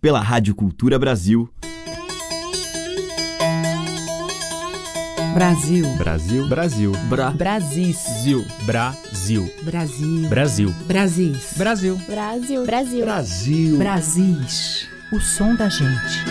pela Rádio Cultura Brasil. Brasil. Brasil. Brasil. Bra. Brasis. Zil. Brasil. Brasil. Brasil. Brasis. Brasil. Brasil. Brasil. Brasil. Brasis. O som da gente.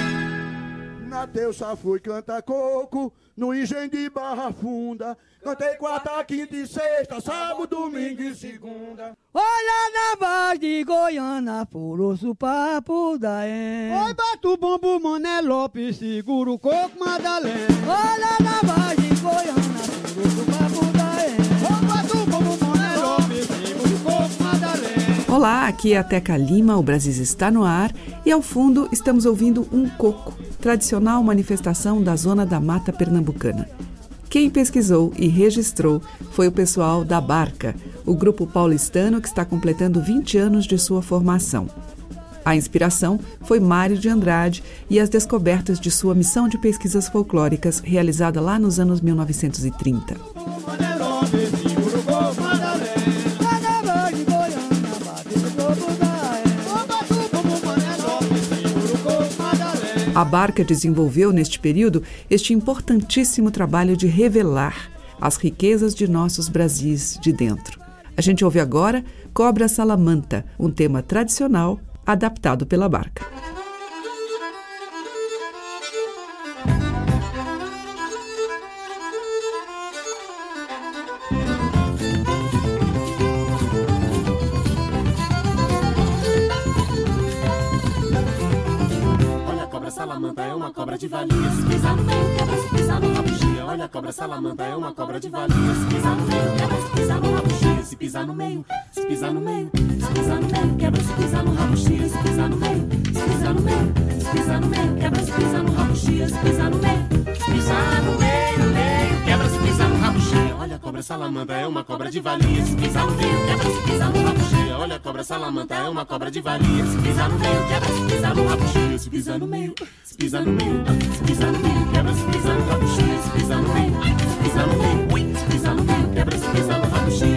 Na terça fui cantar coco, no engenho de Barra Funda. Cantei quarta, quinta e sexta, sábado, domingo e segunda. Olha na voz de Goiânia, foroço papo da em. Oi, bate o bombo, Mané Lopes, segura o coco, Madalena. Olha na voz de Goiânia, foroço papo da em. Oi, bate o bombo, Mané Lopes, segura o coco, Madalena. Olá, aqui é a Teca Lima, o Brasil está no ar e ao fundo estamos ouvindo um coco, tradicional manifestação da zona da mata pernambucana. Quem pesquisou e registrou foi o pessoal da Barca, o grupo paulistano que está completando 20 anos de sua formação. A inspiração foi Mário de Andrade e as descobertas de sua missão de pesquisas folclóricas realizada lá nos anos 1930. A Barca desenvolveu neste período este importantíssimo trabalho de revelar as riquezas de nossos Brasis de dentro. A gente ouve agora Cobra Salamanta, um tema tradicional adaptado pela Barca. Cobra salamanta é uma cobra de valia. Se pisar no meio, quebra, se pisar no rabo chia. Olha a cobra salamanta é uma cobra de valia. Se pisar no meio, quebra, se pisar no rabo chia. Se pisar no meio, se pisar no meio, se pisar no meio, quebra, se pisar no rabo chia. Se pisar no meio, se pisar no meio, se pisar no meio, quebra, se pisar no rabo chia. Se pisar no meio, se pisar no meio, cobra salamanta é uma cobra de valia. Se pisar no meio, quebra, se pisar no rabo. Olha a cobra salamanta é uma cobra de valia. Se pisar no meio, quebra, se pisar no rabo. Se pisar no meio, se pisar no meio, se pisar no meio, quebra, se pisar no rabo. Se pisar no meio, se pisar no meio, se pisar no meio, quebra, se pisar no rabo.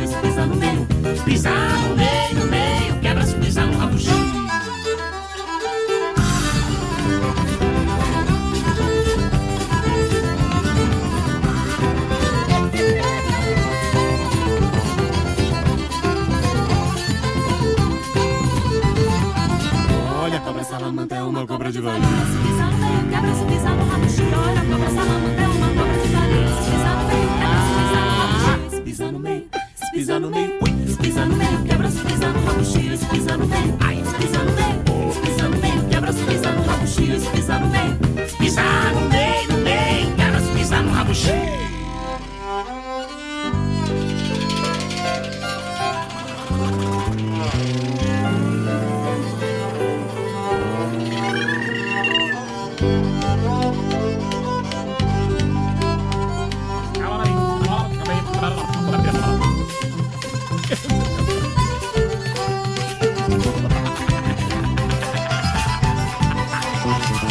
A cobra salamanta é uma cobra de valia. Se pisar no meio, quebra, se pisar no rabo chia. Olha a cobra é uma cobra de valia. Se pisar no meio, quebra, se pisar no rabo chia. Se pisar no meio, se pisar no meio, se pisar no meio, quebra, se pisar no rabo chia. Se pisar no meio, ai, se pisar no meio, se pisar no meio, quebra, se pisar no rabo chia. Se pisar no meio, se pisar no meio, no meio, quebra, se pisar no rabo chia. Se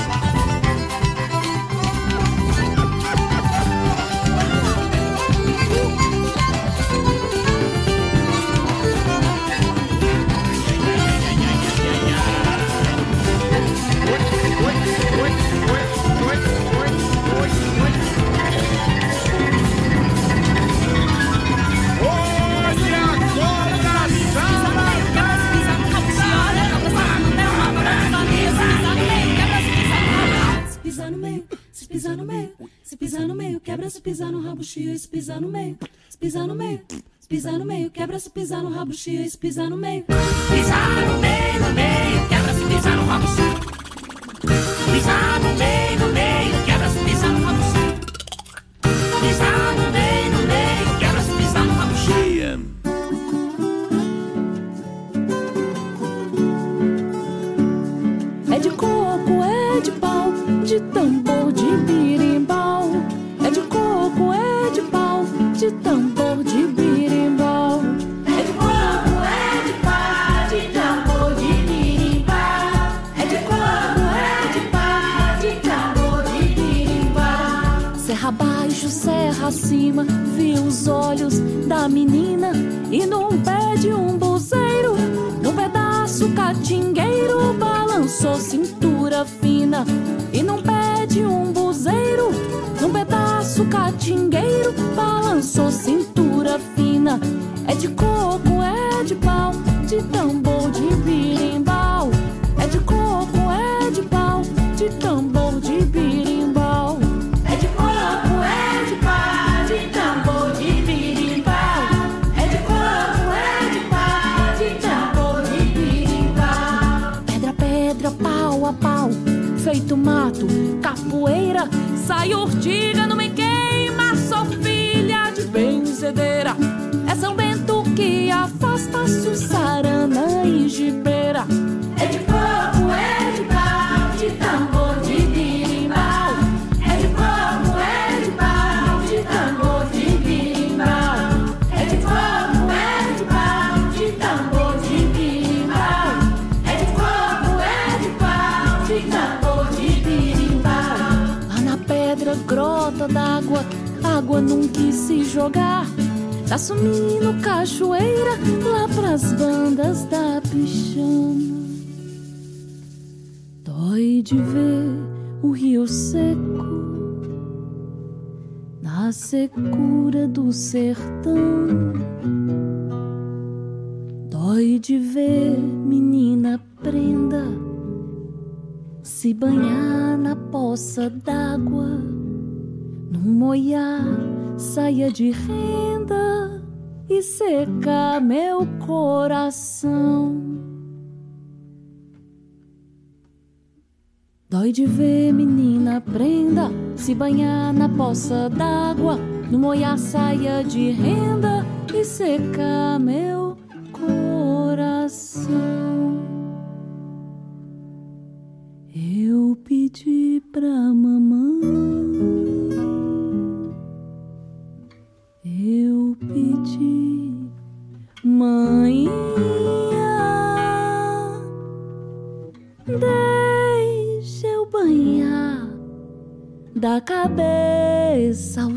chia, pisar no meio, pisar no meio, pisar no meio, quebra se pisar no rabo chia, pisar no meio, pisar no meio, no meio, quebra se pisar no rabo chia. Pisar no meio, no meio, quebra se pisar no rabo chia. Pisar serra acima, vi os olhos da menina e num pé de um buzeiro, num pedaço catingueiro balançou cintura fina e num pé de um buzeiro, num pedaço catingueiro balançou cintura fina. É de coco, mato, capoeira, sai urtiga, não me queima, sou filha de benzedeira. É São Bento que afasta Sussarana jogar. Tá sumindo cachoeira lá pras bandas da pichana. Dói de ver o rio seco na secura do sertão. Dói de ver menina prenda se banhar na poça d'água, num moiar saia de renda e secar meu coração. Dói de ver menina prenda se banhar na poça d'água, no moiar saia de renda e secar meu coração. Eu pedi pra mamãe,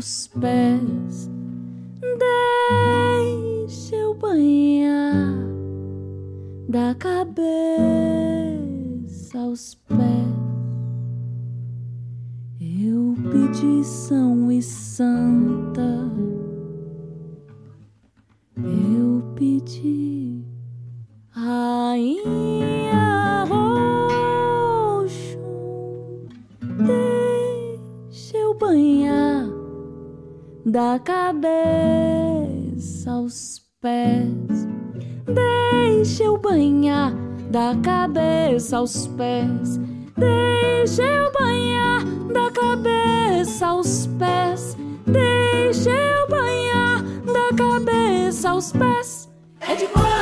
aos pés, deixa eu banhar da cabeça aos pés. Da cabeça aos pés. Deixa eu banhar da cabeça aos pés. Deixa eu banhar da cabeça aos pés. Deixa eu banhar da cabeça aos pés. É de coco,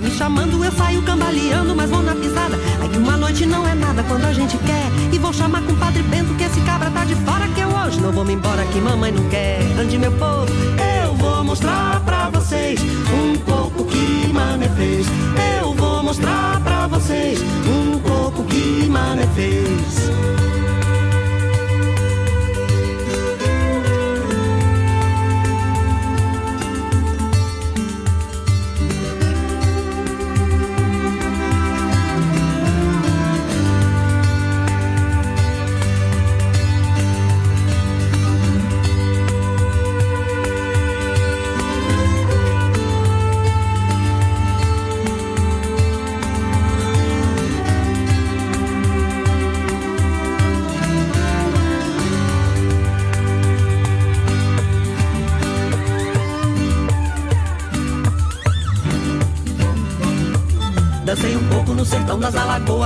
me chamando, eu saio cambaleando, mas vou na pisada. Que uma noite não é nada quando a gente quer.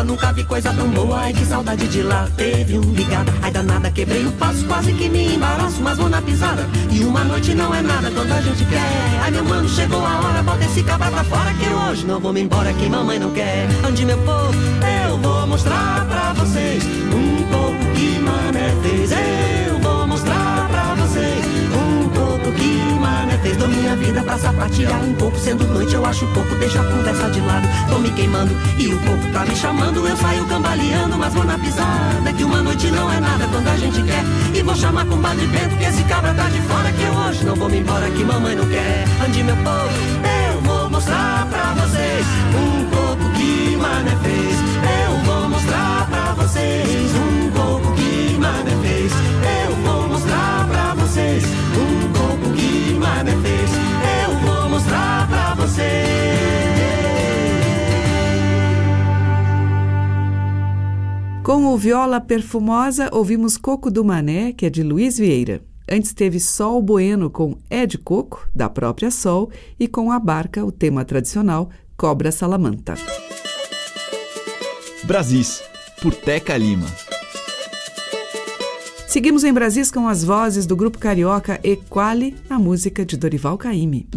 Nunca vi coisa tão boa. Ai que saudade de lá, teve um ligado. Ai danada, quebrei o passo, quase que me embaraço, mas vou na pisada. E uma noite não é nada quando a gente quer. Ai meu mano, chegou a hora, bota esse cabra pra fora que hoje não vou me embora que mamãe não quer. Ande meu povo, eu vou mostrar pra vocês um pouco que mané fez. Eu fez. Minha vida pra sapatear um pouco, sendo noite eu acho pouco, deixa a conversa de lado. Tô me queimando e o corpo tá me chamando. Eu saio cambaleando, mas vou na pisada. Que uma noite não é nada quando a gente quer. E vou chamar com o Padre Bento que esse cabra tá de fora. Que eu hoje não vou me embora, que mamãe não quer. Ande meu povo, eu vou mostrar pra vocês um coco que mané fez. Eu vou mostrar pra vocês um coco que mané fez. Eu vou mostrar pra vocês um Com o Viola Perfumosa, ouvimos Coco do Mané, que é de Luiz Vieira. Antes teve Sol Bueno com É de Coco, da própria Sol, e com a barca, o tema tradicional, Cobra Salamanta. Brasis, por Teca Lima. Seguimos em Brasis com as vozes do grupo carioca Equali, na música de Dorival Caymmi.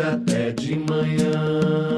Até de manhã.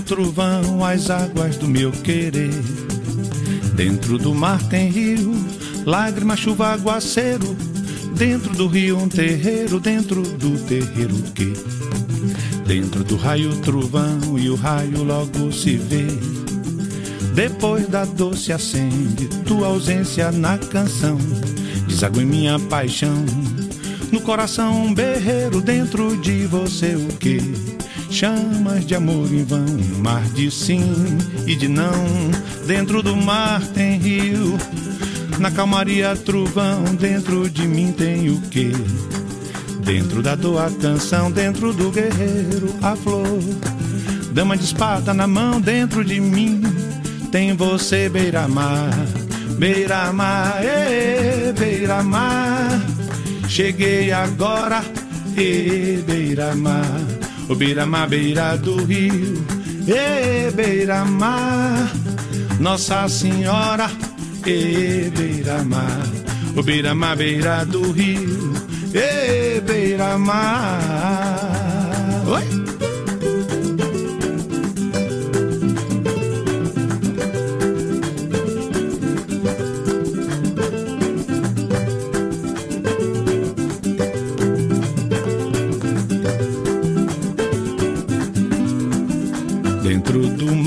Trovão, as águas do meu querer. Dentro do mar tem rio, lágrima, chuva, aguaceiro. Dentro do rio um terreiro, dentro do terreiro o quê? Dentro do raio, trovão e o raio logo se vê. Depois da dor se acende tua ausência na canção. Deságua em minha paixão. No coração um berreiro dentro de você o que? Chamas de amor em vão, mar de sim e de não. Dentro do mar tem rio, na calmaria trovão. Dentro de mim tem o que? Dentro da dor a canção, dentro do guerreiro a flor. Dama de espada na mão, dentro de mim tem você beira-mar, beira-mar, beira-mar. Cheguei agora, beira-mar, o beira-mar, beira do rio, e beira-mar. Nossa Senhora, e beira-mar, o beira-mar, beira do rio, e beira-mar. Oi?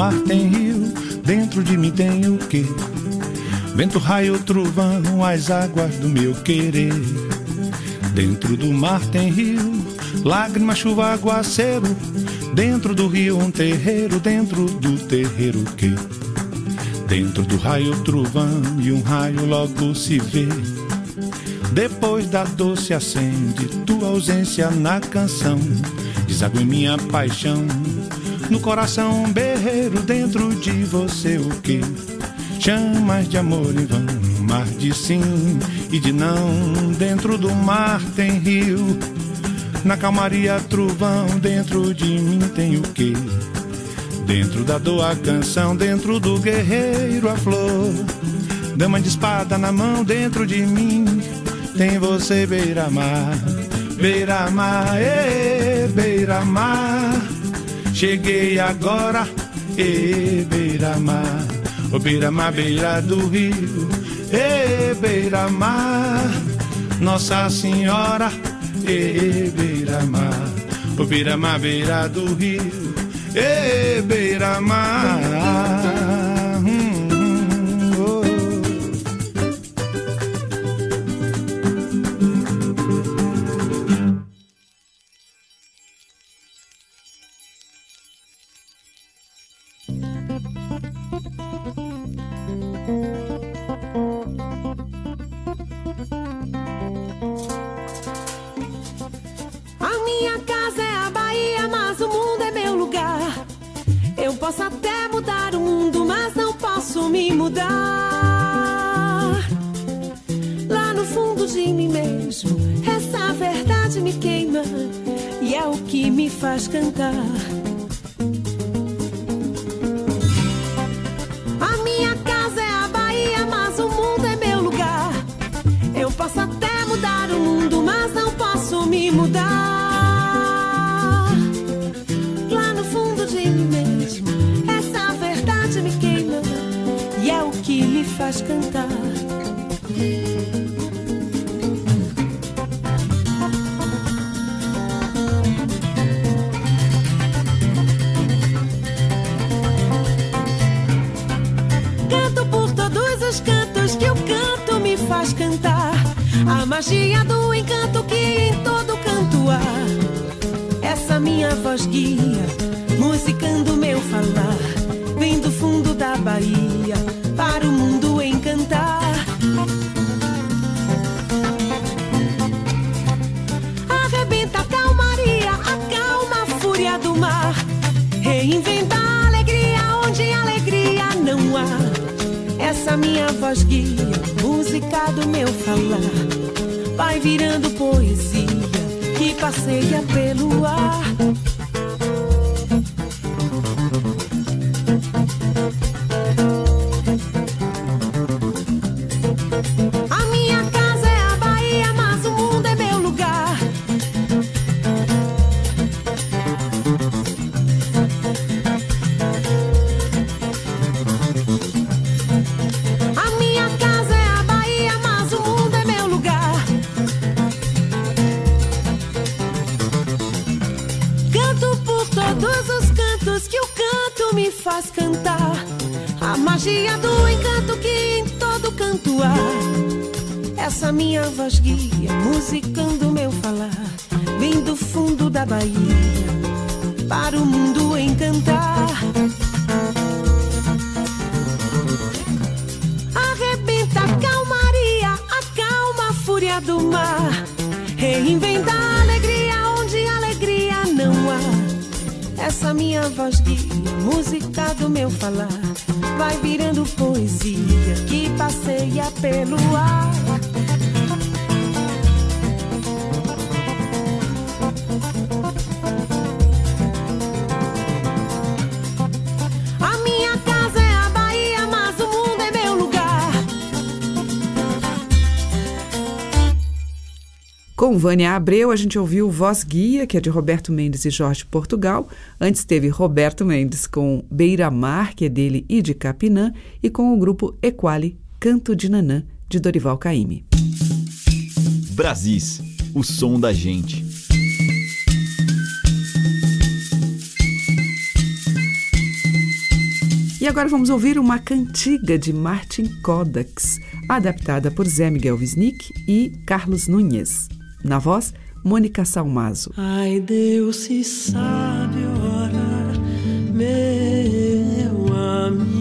Mar tem rio, dentro de mim tem o quê? Vento, raio, trovão, as águas do meu querer. Dentro do mar tem rio, lágrima, chuva, aguaceiro. Dentro do rio um terreiro, dentro do terreiro o quê? Dentro do raio, trovão e um raio logo se vê. Depois da dor se acende tua ausência na canção. Deságua em minha paixão no coração berreiro dentro de você o que? Chamas de amor em vão, mar de sim e de não. Dentro do mar tem rio, na calmaria trovão. Dentro de mim tem o que? Dentro da dor a canção, dentro do guerreiro a flor. Dama de espada na mão, dentro de mim tem você beira-mar, beira-mar, beira-mar. Cheguei agora, e beira-mar, o beira-mar, beira do rio, e beira-mar, Nossa Senhora, e beira-mar, o beira-mar, beira do rio, e beira-mar. minha voz guia, música do meu falar, vai virando poesia que passeia pelo ar. minha voz guia, música Vânia Abreu, a gente ouviu Voz Guia, que é de Roberto Mendes e Jorge Portugal. Antes teve Roberto Mendes com Beira Mar, que é dele e de Capinã, e com o grupo Equali, Canto de Nanã, de Dorival Caymmi. Brasis, o som da gente. E agora vamos ouvir uma cantiga de Martin Kodaks, adaptada por Zé Miguel Wisnik e Carlos Nunes. Na voz, Mônica Salmazo. Ai, Deus se sabe orar, meu amigo.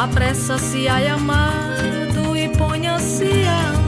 Apressa-se, a amado, e ponha-se a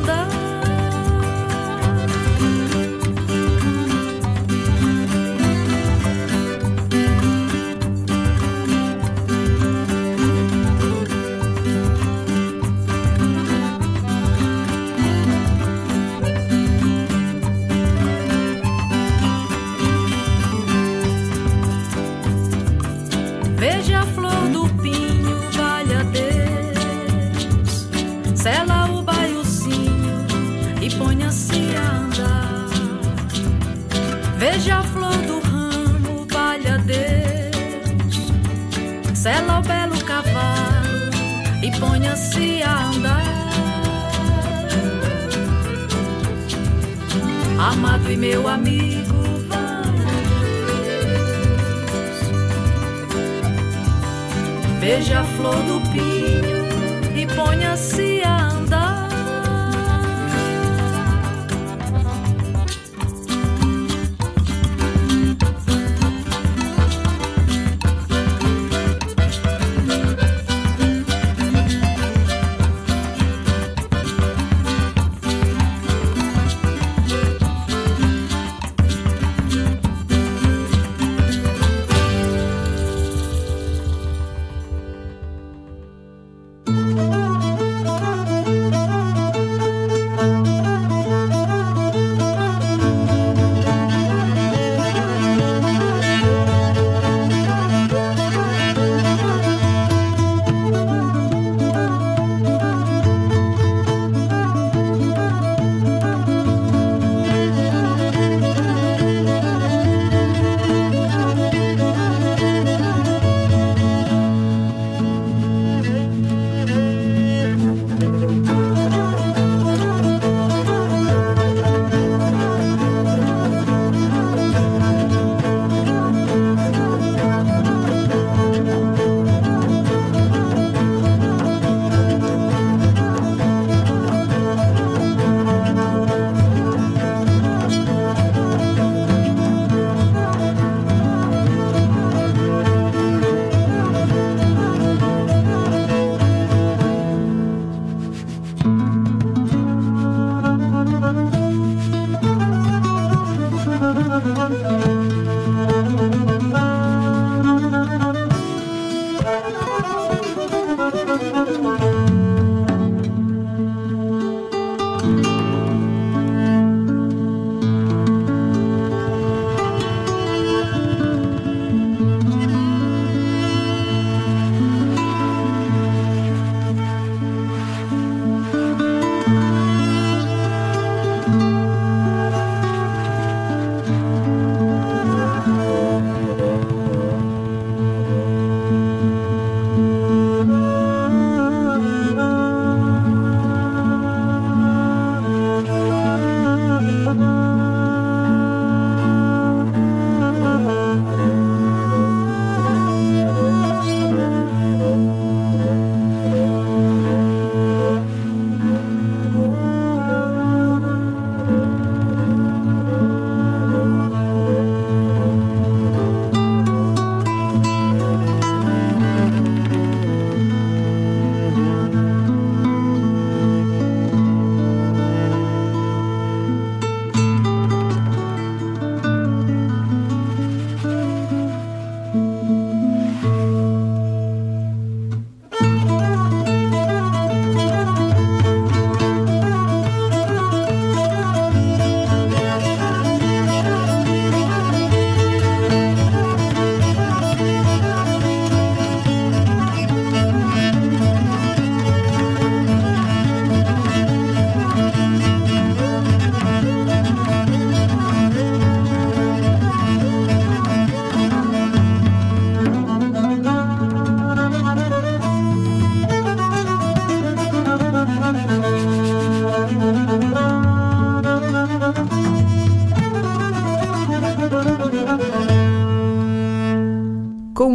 Salve meu amigo, vamos. Veja a flor do pinho e ponha-se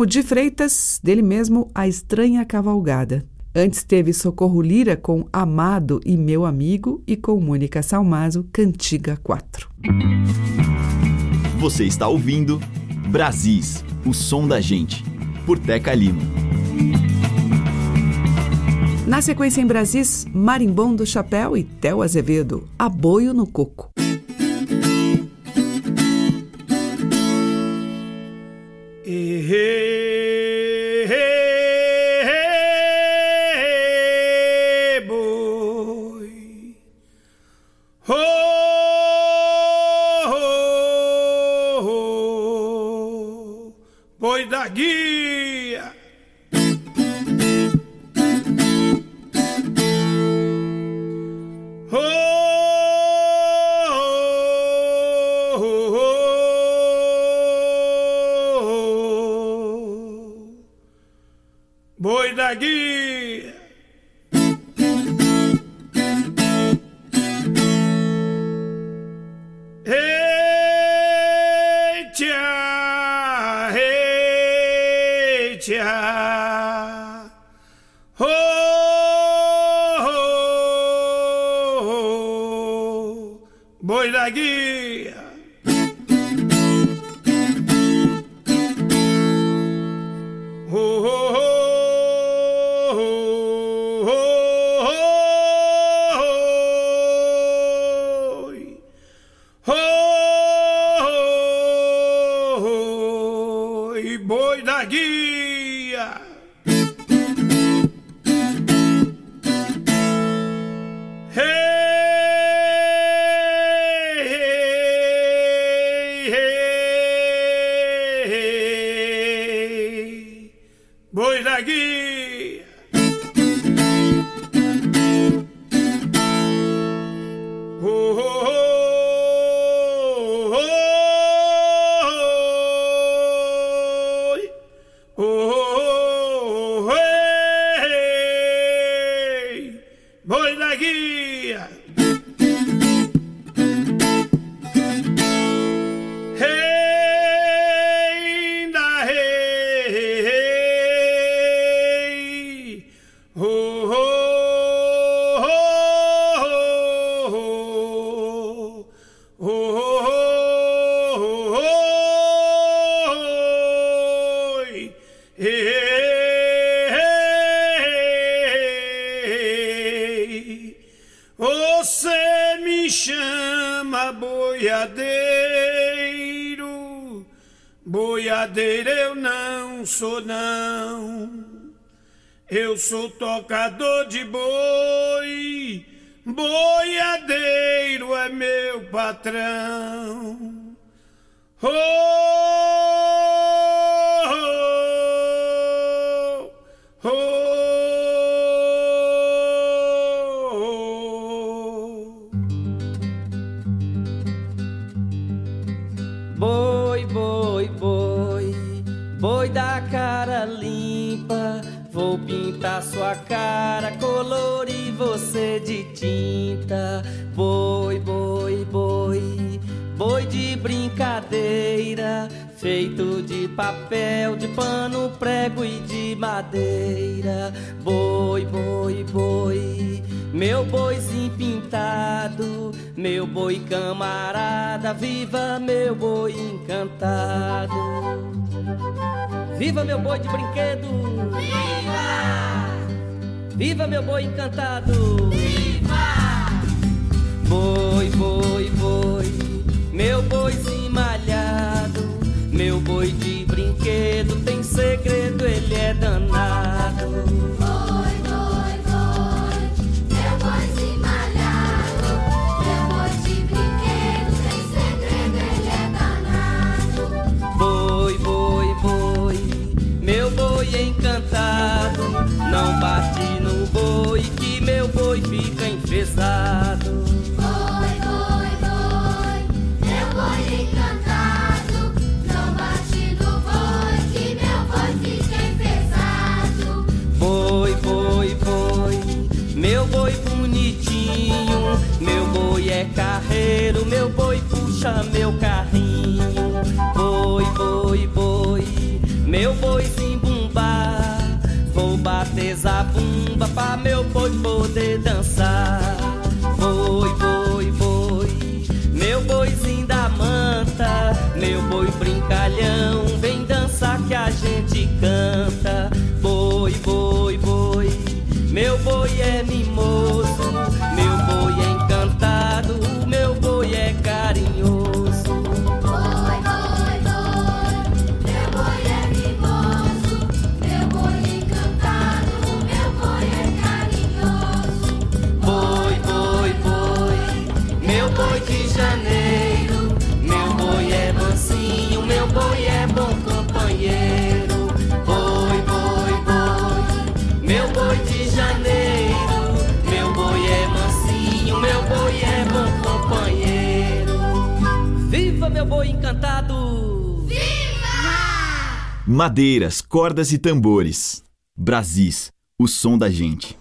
de Freitas, dele mesmo, A Estranha Cavalgada. Antes teve Socorro Lira com Amado e Meu Amigo e com Mônica Salmazo, Cantiga 4. Você está ouvindo Brasis, o som da gente, por Teca Lima. Na sequência em Brasis, Marimbom do Chapéu e Tel Azevedo, Aboio no Coco. Tocador de Viva meu boi encantado! Viva! Boi, boi, boi, meu boizinho malhado, meu boi de brinquedo tem segredo, ele é danado. Boi, boi, boi, meu boizinho malhado, meu boi de brinquedo tem segredo, ele é danado. Boi, boi, boi, meu boi encantado, não bate boi, que meu boi fica enfesado. Boi, boi, boi, meu boi encantado. Não bate no que meu boi fica enfesado. Boi, boi, boi, meu boi bonitinho. Meu boi é carreiro, meu boi puxa meu carrinho. zabumba pra meu boi poder dançar. Boi, boi, boi, meu boizinho da manta, meu boi brincalhão, vem dançar que a gente Madeiras, cordas e tambores. Brasis, o som da gente.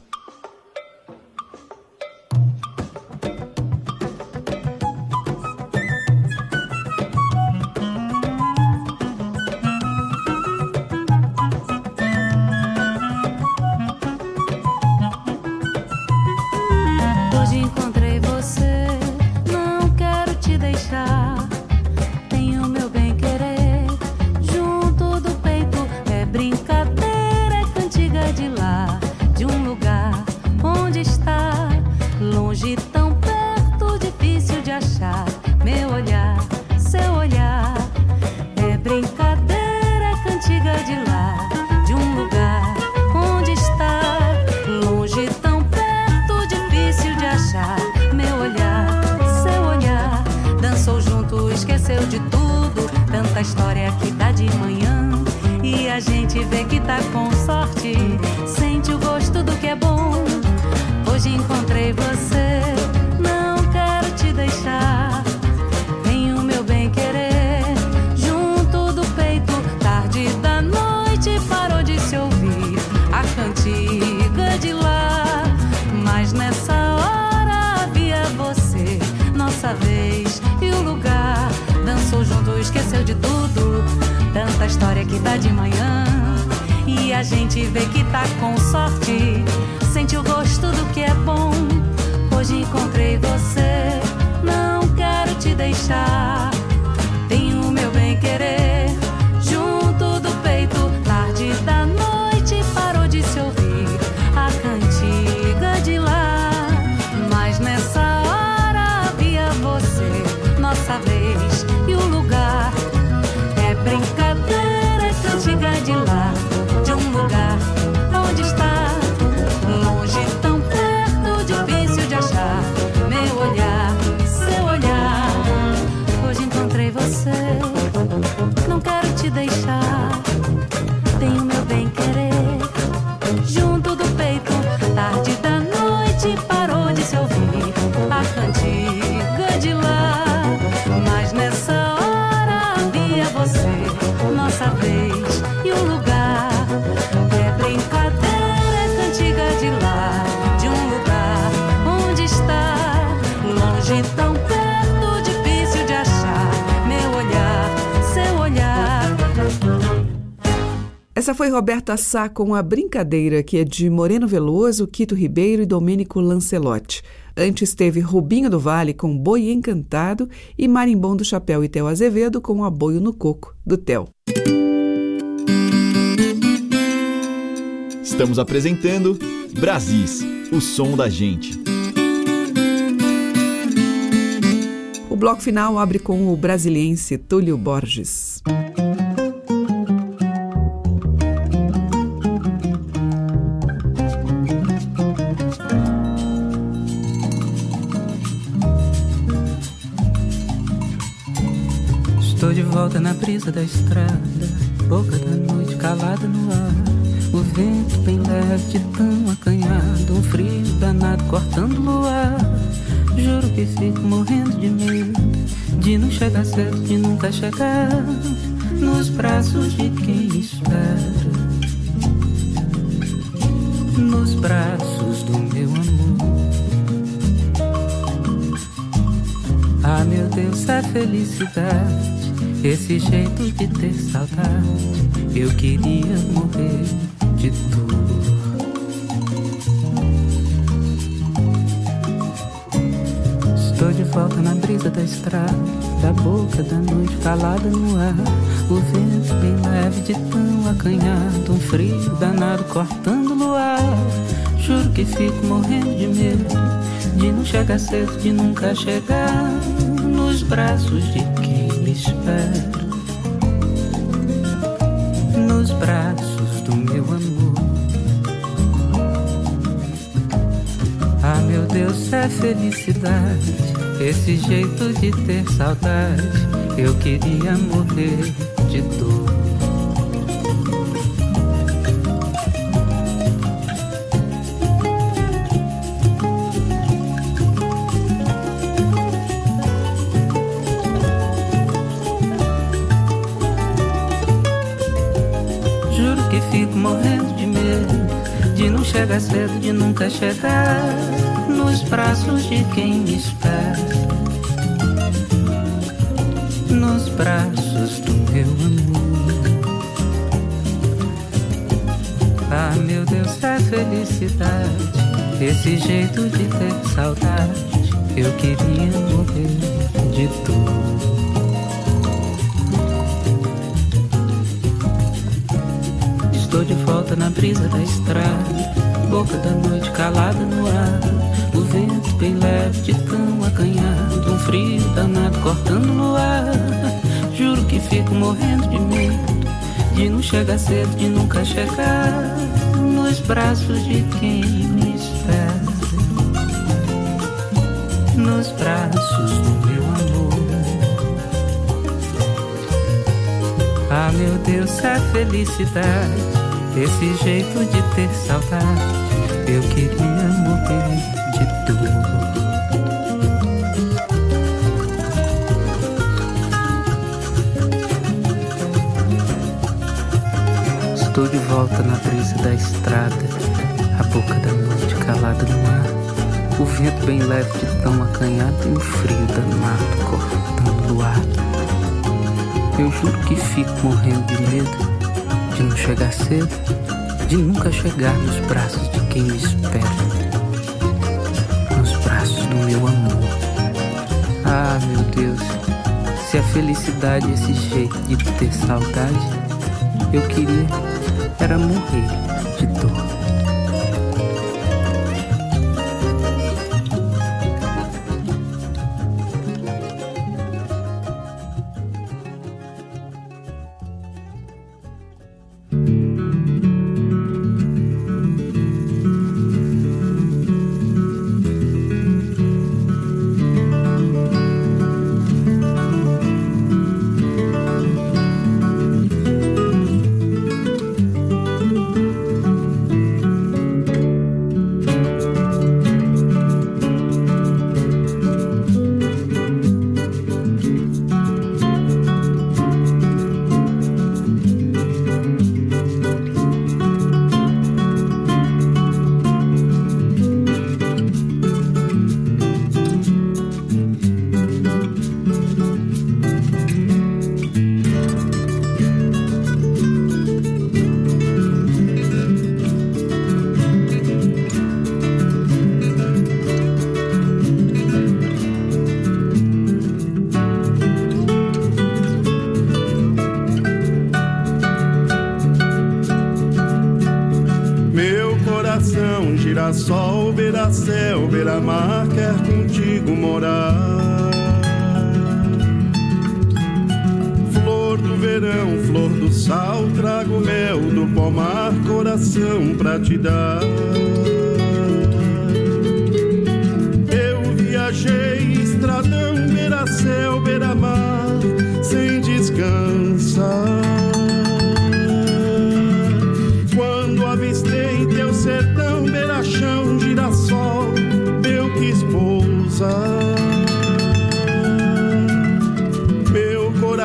foi Roberta Sá com a brincadeira, que é de Moreno Veloso, Quito Ribeiro e Domênico Lancelotti. Antes teve Rubinho do Vale com Boi Encantado e Marimbom do Chapéu e Tel Azevedo com Aboio no Coco, do Tel. Estamos apresentando Brasis, o som da gente. O bloco final abre com o brasiliense Túlio Borges. volta na brisa da estrada, boca da noite calada no ar. O vento bem leve, tão acanhado, um frio danado cortando o luar. Juro que fico morrendo de medo de não chegar certo, de nunca chegar nos braços de quem espera. Nos braços do meu amor. Ah, meu Deus, é felicidade esse jeito de ter saudade. Eu queria morrer de dor. Estou de volta na brisa da estrada, da boca da noite calada no ar. O vento bem leve de tão acanhado, um frio danado cortando no ar. Juro que fico morrendo de medo de não chegar cedo, de nunca chegar nos braços de espera. Nos braços do meu amor. Ah, meu Deus, é felicidade. Esse jeito de ter saudade. Eu queria morrer de dor. Chegar cedo, de nunca chegar nos braços de quem me espera. Nos braços do meu amor. Ah, meu Deus, é felicidade. Esse jeito de ter saudade. Eu queria morrer de dor. Estou de volta na brisa da estrada, boca da noite calada no ar. O vento bem leve de tão acanhado, um frio danado cortando no ar. Juro que fico morrendo de medo de não chegar cedo, de nunca chegar nos braços de quem me espera. Nos braços do meu amor. Ah, meu Deus, é felicidade. Esse jeito de ter saudade. Eu queria morrer de dor. Estou de volta na brisa da estrada, a boca da noite calada no ar. O vento bem leve de tão acanhado e um frio danado cortando o ar. Eu juro que fico morrendo de medo de não chegar cedo, de nunca chegar nos braços de quem me espera, nos braços do meu amor. Ah, meu Deus, se a felicidade é esse jeito de ter saudade, eu queria era morrer de dor. Beira-mar, quer contigo morar.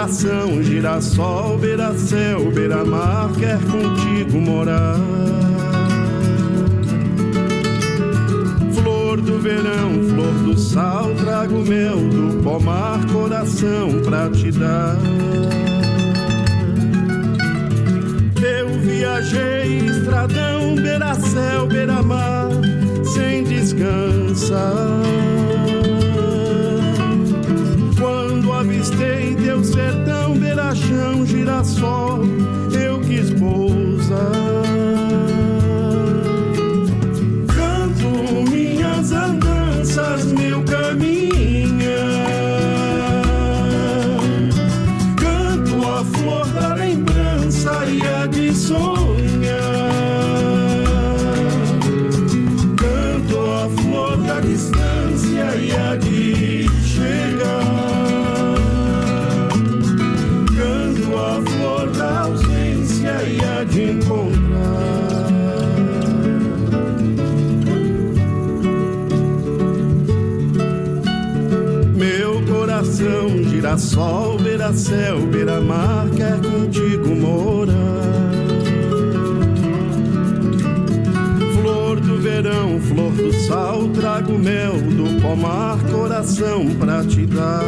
coração, girassol, beira-céu, beira-mar, quer contigo morar. Flor do verão, flor do sal, trago meu do pomar, coração pra te dar. Eu viajei, estradão, beira-céu, beira-mar, sem descansar. meu sertão, verachão, girassol. céu, beira-mar, quer contigo morar. Flor do verão, flor do sal, trago mel do pomar, coração pra te dar.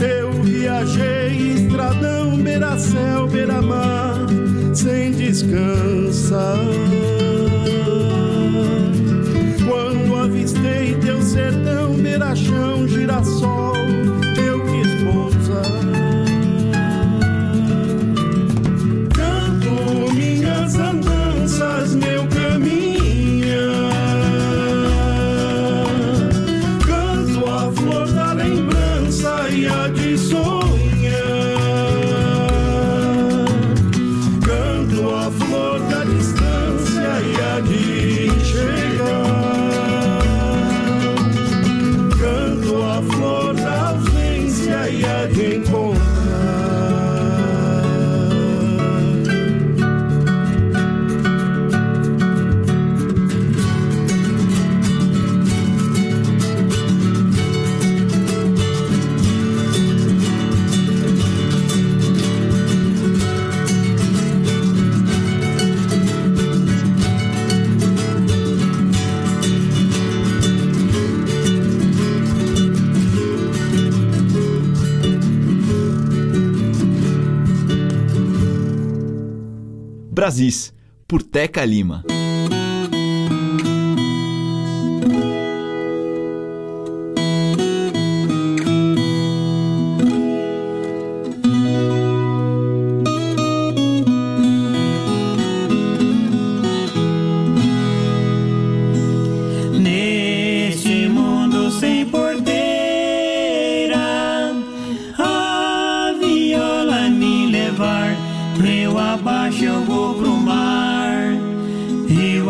Eu viajei estradão, beira-céu, beira-mar, sem descansar. Aziz, por Teca Lima.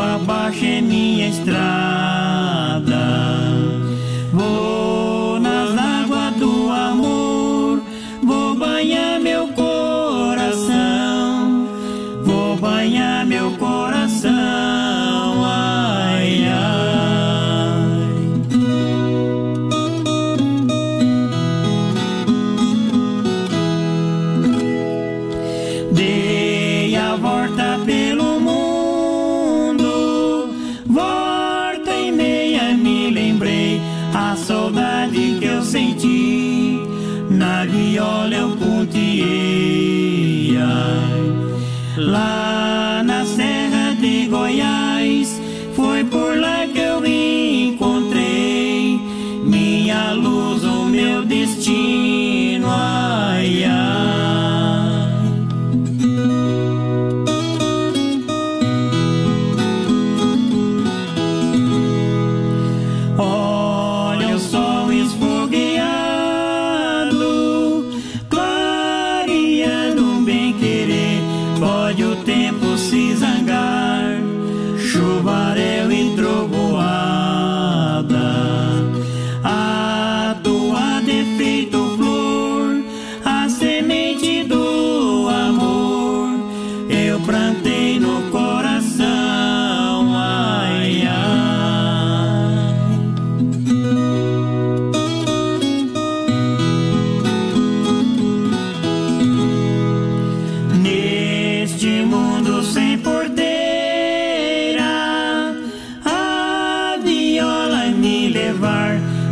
Papa genie straat.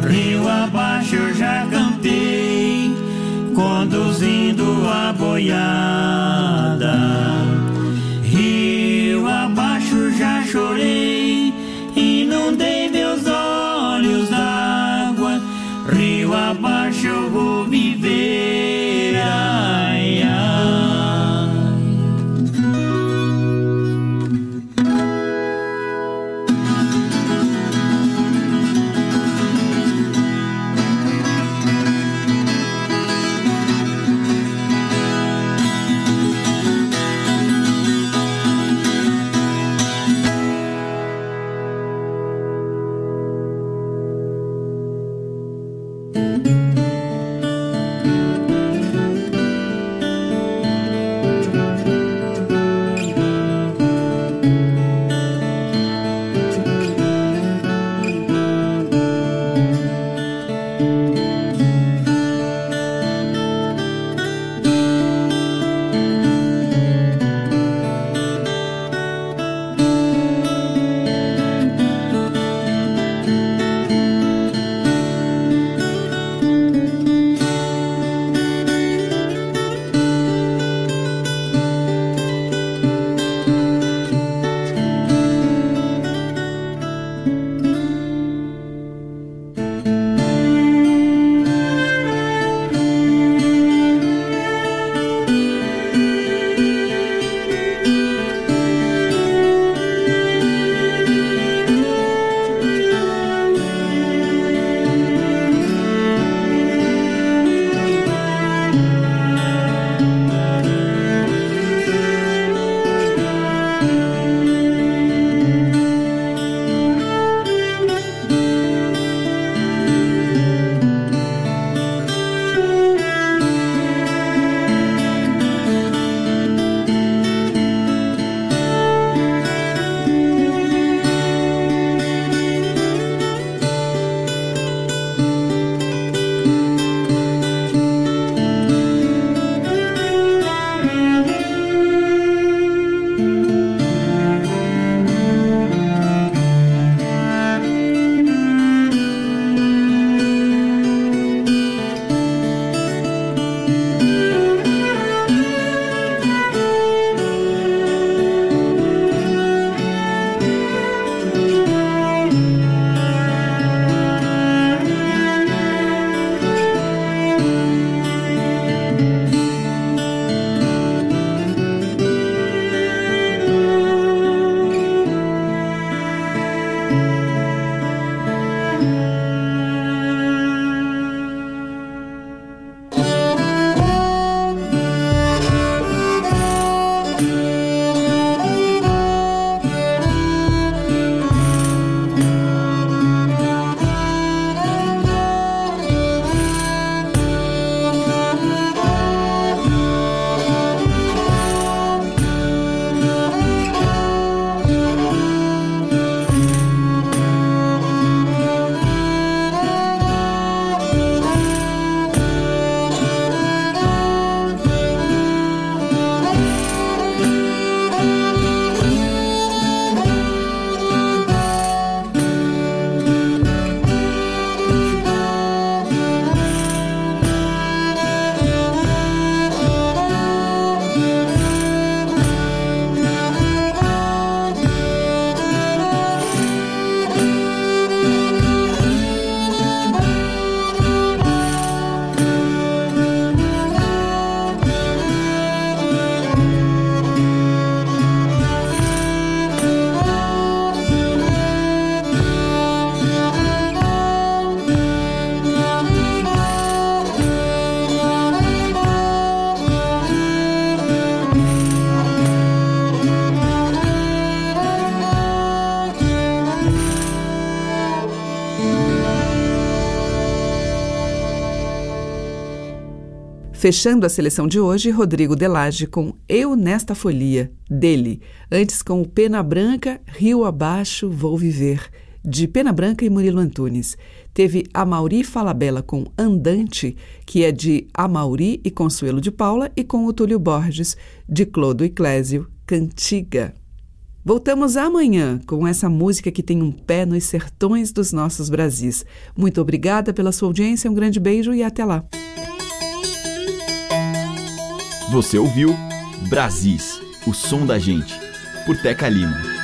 Rio abaixo eu já cantei, conduzindo a boiada. Fechando a seleção de hoje, Rodrigo Delage com Eu Nesta Folia, dele. Antes com o Pena Branca, Rio Abaixo, Vou Viver, de Pena Branca e Murilo Antunes. Teve Amauri Falabella com Andante, que é de Amauri e Consuelo de Paula, e com o Túlio Borges, de Clodo Eclésio, Cantiga. Voltamos amanhã com essa música que tem um pé nos sertões dos nossos Brasis. Muito obrigada pela sua audiência, um grande beijo e até lá. Você ouviu Brasis, o som da gente, por Teca Lima.